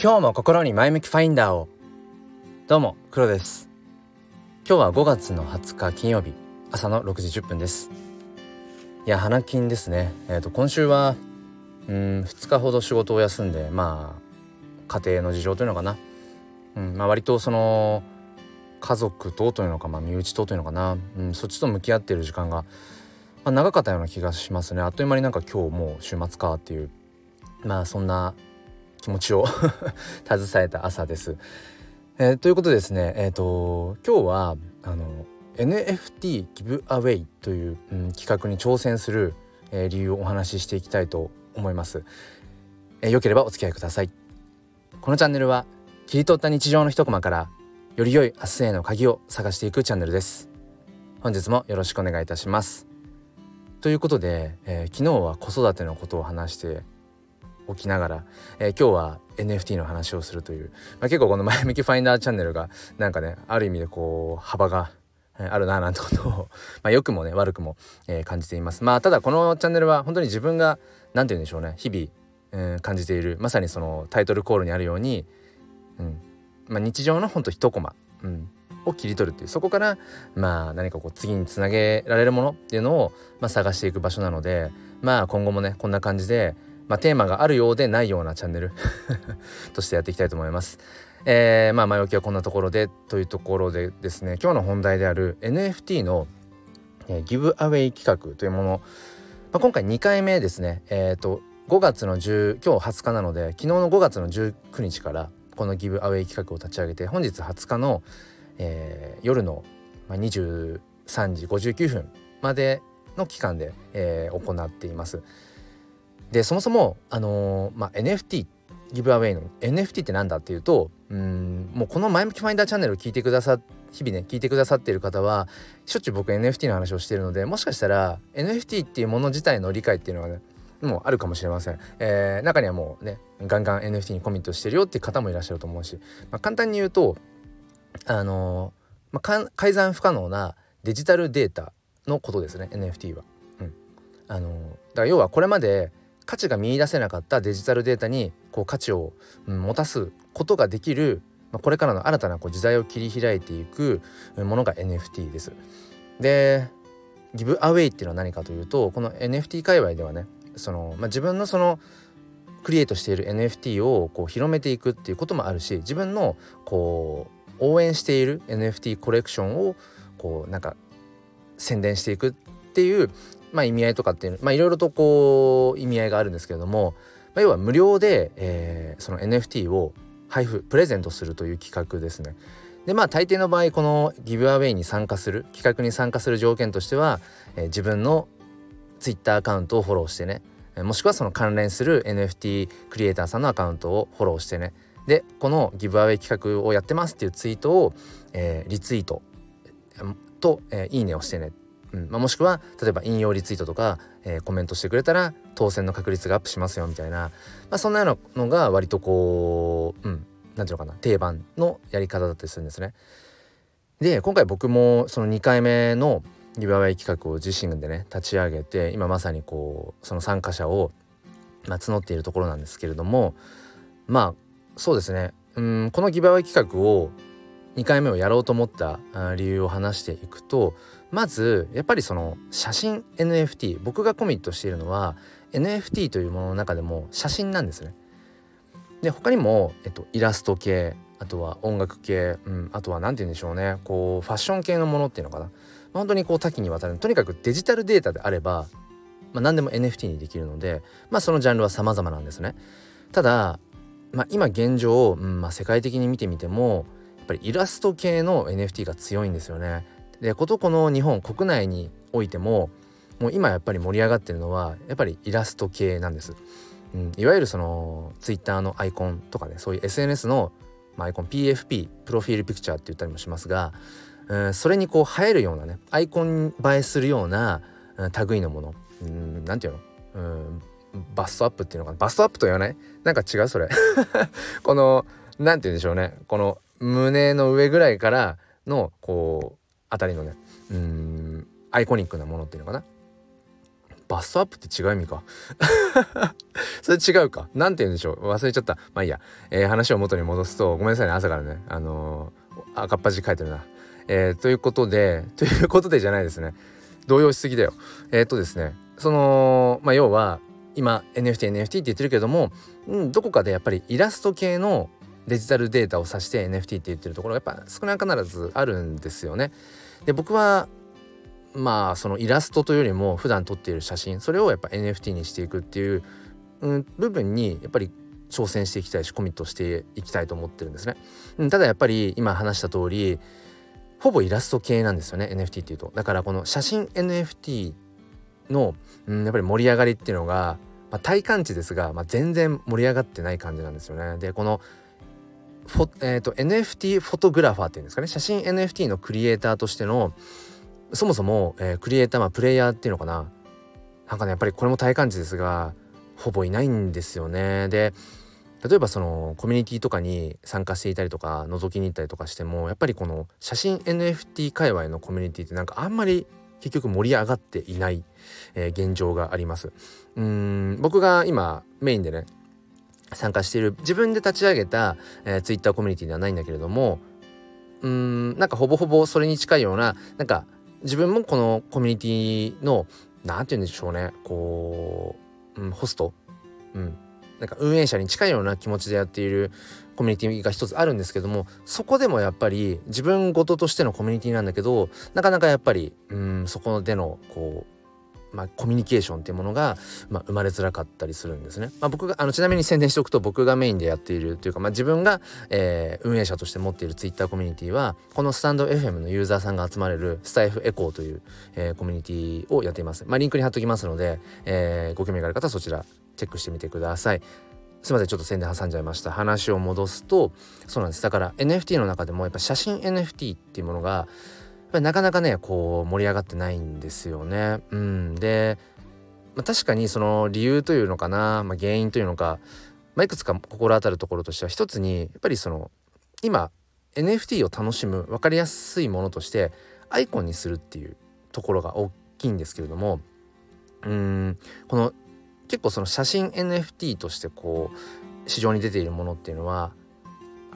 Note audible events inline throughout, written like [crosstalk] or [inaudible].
今日も心に前向きファインダーを。どうも黒です。今日は5月の20日金曜日。朝の6時10分です。いや花金ですね。えっ、ー、と今週はうん2日ほど仕事を休んでまあ家庭の事情というのかな。うんまあ割とその家族とというのか、まあ、身内とというのかな、うん、そっちと向き合っている時間が、まあ、長かったような気がしますね。あっという間になんか今日もう週末かっていう。まあそんな気持ちを [laughs] 携えた朝です。えー、ということですねえっ、ー、と今日はあの NFT ギブアウェイという、うん、企画に挑戦する、えー、理由をお話ししていきたいと思います。えー、よければお付き合いください。このチャンネルは切り取った日常の一コマからより良い明日への鍵を探していくチャンネルです。本日もよろしくお願いいたします。ということで、えー、昨日は子育てのことを話しておきながら、えー、今日は NFT の話をするという、まあ、結構この前向きファインダーチャンネルがなんかねある意味でこう幅があるななんてことを [laughs] まあ良くもね悪くも、えー、感じています。まあただこのチャンネルは本当に自分が何て言うんでしょうね日々、うん、感じているまさにそのタイトルコールにあるように、うんまあ、日常のほんと一コマ、うん、を切り取るっていうそこからまあ何かこう次につなげられるものっていうのを、まあ、探していく場所なのでまあ今後もねこんな感じでまあ、テーマがあるようでないようなチャンネル [laughs] としてやっていきたいと思います。えー、まあ前置きはこんなところでというところでですね今日の本題である NFT の、ギブアウェイ企画というもの、まあ、今回2回目ですねえ、ー、と5月の10今日20日なので昨日の5月の19日からこのギブアウェイ企画を立ち上げて本日20日の、えー、夜の23時59分までの期間で、えー、行っています。でそもそも、あのー、まあ、NFT ギブアウェイの NFT って何だっていうとうんもうこの前向きファインダーチャンネルを聞いてくださ日々ね聞いてくださっている方はしょっちゅう僕 NFT の話をしているのでもしかしたら NFT っていうもの自体の理解っていうのがねもうあるかもしれません、えー、中にはもうねガンガン NFT にコミットしてるよっていう方もいらっしゃると思うし、まあ、簡単に言うとあのー、まあ、改ざん不可能なデジタルデータのことですね NFT は。うん、あのー、だから要はこれまで価値が見いだせなかったデジタルデータにこう価値を、持たすことができる、これからの新たなこう時代を切り開いていくものが NFT です。でギブアウェイっていうのは何かというとこの NFT 界隈ではねその、まあ、自分のそのクリエイトしている NFT をこう広めていくっていうこともあるし自分のこう応援している NFT コレクションをこうなんか宣伝していくっていうまあ、意味合いとかっていうまあいろいろとこう意味合いがあるんですけれども、まあ、要は無料で、えー、その NFT を配布プレゼントするという企画ですね。でまあ大抵の場合このギブアウェイに参加する企画に参加する条件としては、えー、自分の Twitter アカウントをフォローしてねもしくはその関連する NFT クリエイターさんのアカウントをフォローしてねでこのギブアウェイ企画をやってますっていうツイートを、えー、リツイートと、えー、いいねをしてねうん。まあ、もしくは例えば引用リツイートとか、えー、コメントしてくれたら当選の確率がアップしますよみたいな、まあ、そんなようなのが割とこううん何ていうのかな定番のやり方だったりするんですね。で今回僕もその2回目のギブアウェイ企画を自身でね立ち上げて今まさにこうその参加者を、まあ、募っているところなんですけれどもまあそうですね。うんこのギブアウェイ企画を2回目をやろうと思った理由を話していくとまずやっぱりその写真 NFT 僕がコミットしているのは NFT というものの中でも写真なんですね。で他にも、えっと、イラスト系あとは音楽系、うん、あとは何て言うんでしょうねこうファッション系のものっていうのかな、まあ、本当にこう多岐にわたるとにかくデジタルデータであれば、まあ、何でも NFT にできるので、まあ、そのジャンルは様々なんですね。ただ、まあ、今現状、うんまあ、世界的に見てみてもやっぱりイラスト系の NFT が強いんですよね。でことこの日本国内においてももう今やっぱり盛り上がってるのはやっぱりイラスト系なんです。うん、いわゆるそのツイッターのアイコンとかねそういう SNS の、アイコン PFP プロフィールピクチャーって言ったりもしますが、うん、それにこう映えるようなねアイコン映えするような、うん、類のもの。何、うん、て言うの、うん、バストアップっていうのかな？バストアップと言わない？なんか違うそれ。[laughs] この何て言うんでしょうね。この胸の上ぐらいからのこうあたりのねうんアイコニックなものっていうのかなバストアップって違う意味か [laughs] それ違うか。なんて言うんでしょう。忘れちゃった。まあいいや。えー、話を元に戻すと、ごめんなさいね。朝からね。あのー、赤っ端書いてるな。えー、ということで、ということでじゃないですね。動揺しすぎだよ。えー、っとですね。その、まあ要は、今 NFT、NFT って言ってるけども、うん、どこかでやっぱりイラスト系のデジタルデータを指して NFT って言ってるところがやっぱ少なからずあるんですよね。で僕はまあそのイラストというよりも普段撮っている写真それをやっぱ NFT にしていくっていう、うん、部分にやっぱり挑戦していきたいしコミットしていきたいと思ってるんですね。うん、ただやっぱり今話した通りほぼイラスト系なんですよね NFT っていうと。だからこの写真 NFT の、うん、やっぱり盛り上がりっていうのが、まあ、体感値ですが、まあ、全然盛り上がってない感じなんですよね。でこのフォ、えーと、NFT フォトグラファーっていうんですかね写真 NFT のクリエイターとしてのそもそも、えー、クリエイター、まあ、プレイヤーっていうのかななんかねやっぱりこれも体感値ですがほぼいないんですよね。で例えばそのコミュニティとかに参加していたりとか覗きに行ったりとかしてもやっぱりこの写真 NFT 界隈のコミュニティってなんかあんまり結局盛り上がっていない、えー、現状があります。うん僕が今メインでね参加している自分で立ち上げた、えー、Twitter コミュニティではないんだけれどもうんなんかほぼほぼそれに近いようななんか自分もこのコミュニティの何て言うんでしょうねこう、うん、ホスト、うん、なんか運営者に近いような気持ちでやっているコミュニティが一つあるんですけどもそこでもやっぱり自分事としてのコミュニティなんだけどなかなかやっぱりうんそこでのこうまあ、コミュニケーションっていうものが、まあ、生まれづらかったりするんですね。まあ、僕があのちなみに宣伝しておくと僕がメインでやっているというか、まあ、自分が、えー、運営者として持っているツイッターコミュニティはこのスタンド FM のユーザーさんが集まれるスタイフエコーという、えー、コミュニティをやっています。まあ、リンクに貼っときますので、えー、ご興味がある方はそちらチェックしてみてください。すいませんちょっと宣伝挟んじゃいました話を戻すとそうなんですだから NFT の中でもやっぱ写真 NFT っていうものがぱりなかなかねこう盛り上がってないんですよね。うん、で、まあ、確かにその理由というのかな、まあ、原因というのか、まあ、いくつか心当たるところとしては一つにやっぱりその今 NFT を楽しむ分かりやすいものとしてアイコンにするっていうところが大きいんですけれどもうんこの結構その写真 NFT としてこう市場に出ているものっていうのは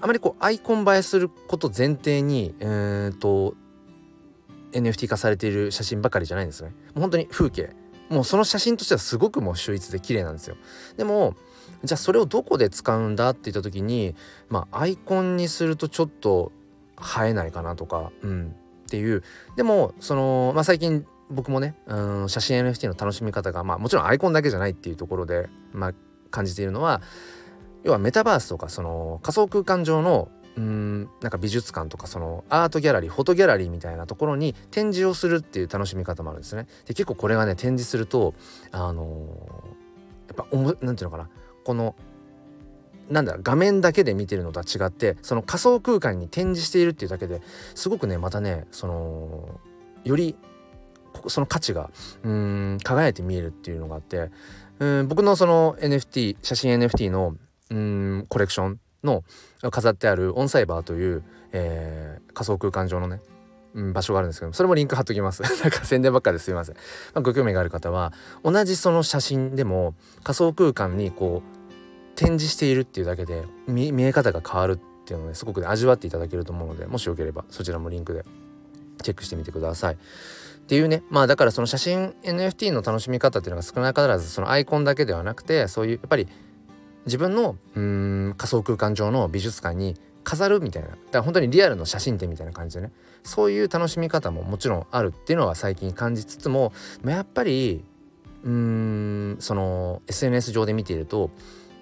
あまりこうアイコン映えすること前提にうんと NFT 化されている写真ばかりじゃないんですね。もう本当に風景。もうその写真としてはすごくもう秀逸で綺麗なんですよ。でもじゃあそれをどこで使うんだって言った時にまあアイコンにするとちょっと映えないかなとかうん。っていう。でもその、まあ、最近僕もねうん写真 NFT の楽しみ方がまあもちろんアイコンだけじゃないっていうところで、まあ、感じているのは要はメタバースとかその仮想空間上のうんなんか美術館とかそのアートギャラリーフォトギャラリーみたいなところに展示をするっていう楽しみ方もあるんですね。で結構これがね展示するとあのー、やっぱおもなんていうのかなこのなんだ画面だけで見てるのとは違ってその仮想空間に展示しているっていうだけですごくねまたねそのよりその価値がうん輝いて見えるっていうのがあってうん僕のその NFT 写真 NFT のうんコレクションの飾ってあるオンサイバーという、えー、仮想空間上のね、うん、場所があるんですけどそれもリンク貼っときます。[laughs] なんか宣伝ばっかです。いません、まあ、ご興味がある方は同じその写真でも仮想空間にこう展示しているっていうだけで見え方が変わるっていうのをねすごく、ね、味わっていただけると思うのでもしよければそちらもリンクでチェックしてみてください。っていうねまあだからその写真 NFT の楽しみ方っていうのが少なからずそのアイコンだけではなくてそういうやっぱり自分のうん仮想空間上の美術館に飾るみたいな。だから本当にリアルの写真展みたいな感じでね。そういう楽しみ方ももちろんあるっていうのは最近感じつつもやっぱりうんその SNS 上で見ていると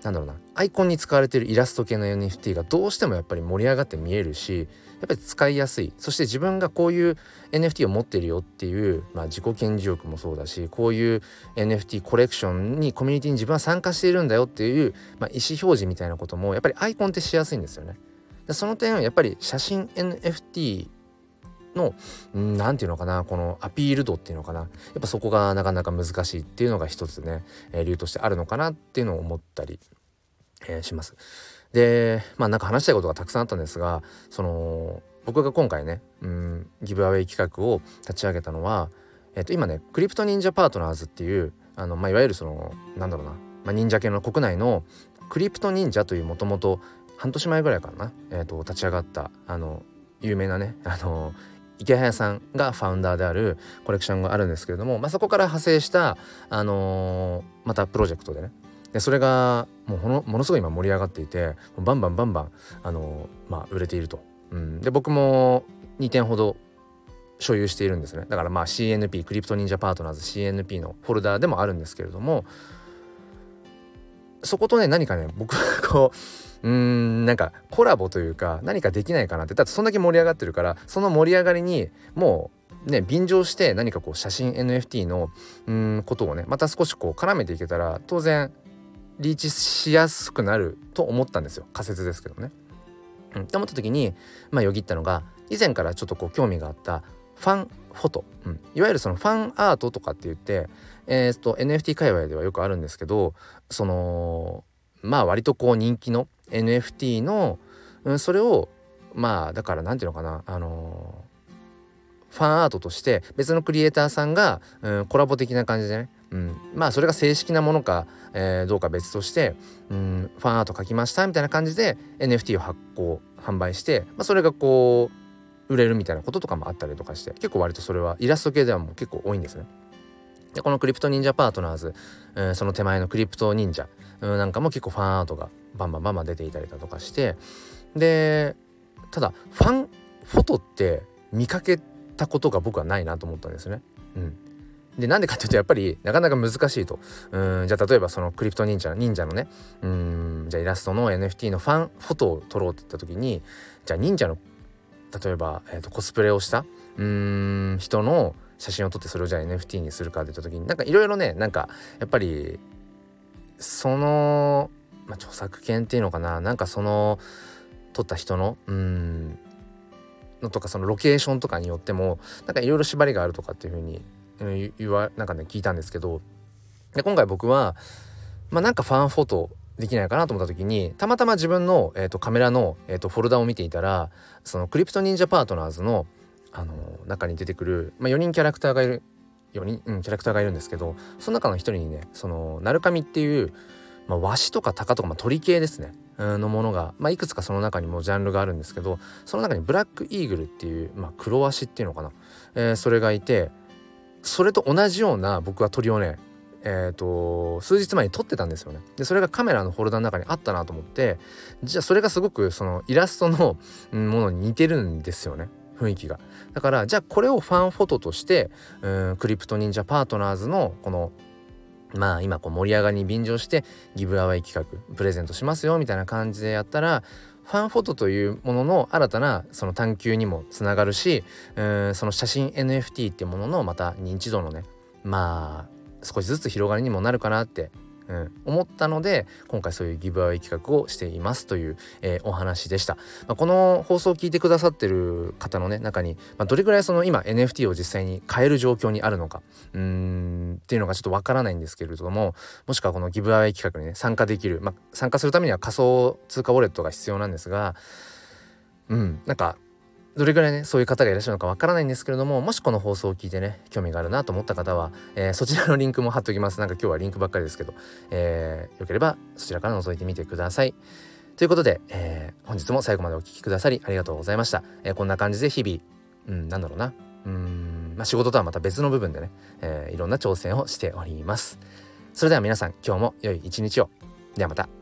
なんだろうなアイコンに使われているイラスト系の NFT がどうしてもやっぱり盛り上がって見えるしやっぱり使いやすいそして自分がこういう NFT を持ってるよっていう、まあ、自己顕示欲もそうだしこういう NFT コレクションにコミュニティに自分は参加しているんだよっていう、まあ、意思表示みたいなこともやっぱりアイコンってしやすいんですよね。その点やっぱり写真 NFT の何て言うのかなこのアピール度っていうのかなやっぱそこがなかなか難しいっていうのが一つね、えー、理由としてあるのかなっていうのを思ったり、えー、します。でまあなんか話したいことがたくさんあったんですがその僕が今回ねうんギブアウェイ企画を立ち上げたのは、えっと、今ねクリプト忍者パートナーズっていうあの、まあ、いわゆるそのなんだろうなまあ、忍者系の国内のクリプト忍者というもともと半年前ぐらいかな、えーと、立ち上がったあの有名なねあの池早さんがファウンダーであるコレクションがあるんですけれども、まあ、そこから派生した、あのー、またプロジェクトでね。でそれがもうものすごい今盛り上がっていてバンバンバンバン、あのー、まあ、売れていると。うん、で僕も2点ほど所有しているんですね。だからまあ CNP クリプト忍者パートナーズ CNP のフォルダーでもあるんですけれどもそことね何かね僕はこううんなんかコラボというか何かできないかなって。だってそんだけ盛り上がってるからその盛り上がりにもうね便乗して何かこう写真 NFT のうんことをねまた少しこう絡めていけたら当然リーチしやすくなると思ったんですよ。仮説ですけどね。うん、って思った時にまあよぎったのが以前からちょっとこう興味があったファンフォト、うん、いわゆるそのファンアートとかって言って、えー、と NFT 界隈ではよくあるんですけどそのまあ割とこう人気の NFT の、うん、それをまあだから何て言うのかなあのー、ファンアートとして別のクリエイターさんが、うん、コラボ的な感じでね、うん、まあそれが正式なものか、えー、どうか別として、うん、ファンアート描きましたみたいな感じで NFT を発行販売して、まあ、それがこう売れるみたいなこととかもあったりとかして結構割とそれはイラスト系ではもう結構多いんですね。でこのクリプト忍者パートナーズ、えー、その手前のクリプト忍者、うん、なんかも結構ファンアートがバンバンバンバン出ていたりだとかしてでただファンフォトって見かけたことが僕はないなと思ったんですね。うん、でなんでかっていうとやっぱりなかなか難しいとうんじゃあ例えばそのクリプト忍者の忍者のねうんじゃあイラストの NFT のファンフォトを撮ろうって言った時にじゃあ忍者の例えば、えーと、コスプレをしたうん人の写真を撮ってそれをじゃあ NFT にするかって言った時になんかいろいろねなんかやっぱりその、まあ、著作権っていうのかな。なんかその撮った人のうんのとかそのロケーションとかによってもなんかいろいろ縛りがあるとかっていうふうに言わなんかね聞いたんですけど。で今回僕はまあなんかファンフォトできないかなと思った時にたまたま自分の、えーと、カメラの、えーと、フォルダを見ていたらそのクリプト忍者パートナーズの、あのー、中に出てくる、まあ、4人キャラクターがいる4人、うん、キャラクターがいるんですけどその中の一人にねその鳴神っていう、まあ、和紙とか鷹とか、まあ、鳥系ですね。のものが、まあ、いくつかその中にもジャンルがあるんですけどその中にブラックイーグルっていう、まあ、黒足っていうのかな、えー、それがいてそれと同じような僕は鳥をねえーと、数日前に撮ってたんですよね。でそれがカメラのフォルダの中にあったなと思ってじゃあそれがすごくそのイラストのものに似てるんですよね。雰囲気が。だからじゃあこれをファンフォトとしてうんクリプト忍者パートナーズのこのまあ今こう盛り上がりに便乗してギブアワイ企画プレゼントしますよみたいな感じでやったらファンフォトというものの新たなその探求にもつながるしうんその写真 NFT っていうもののまた認知度のねまあ少しずつ広がりにもなるかなってうん、思ったので今回そういうギブアウェイ企画をしていますという、えー、お話でした、まあ、この放送を聞いてくださってる方のね中に、まあ、どれぐらいその今 NFT を実際に買える状況にあるのかうんっていうのがちょっとわからないんですけれどももしくはこのギブアウェイ企画にね参加できる、まあ、参加するためには仮想通貨ウォレットが必要なんですがうんなんかどれぐらいねそういう方がいらっしゃるのかわからないんですけれどももしこの放送を聞いてね興味があるなと思った方は、えー、そちらのリンクも貼っておきます。なんか今日はリンクばっかりですけど、えー、よければそちらから覗いてみてください。ということで、えー、本日も最後までお聴きくださりありがとうございました、え、こんな感じで日々うんなんだろうな。うんまあ仕事とはまた別の部分でね、えー、いろんな挑戦をしております。それでは皆さん今日も良い一日を。ではまた。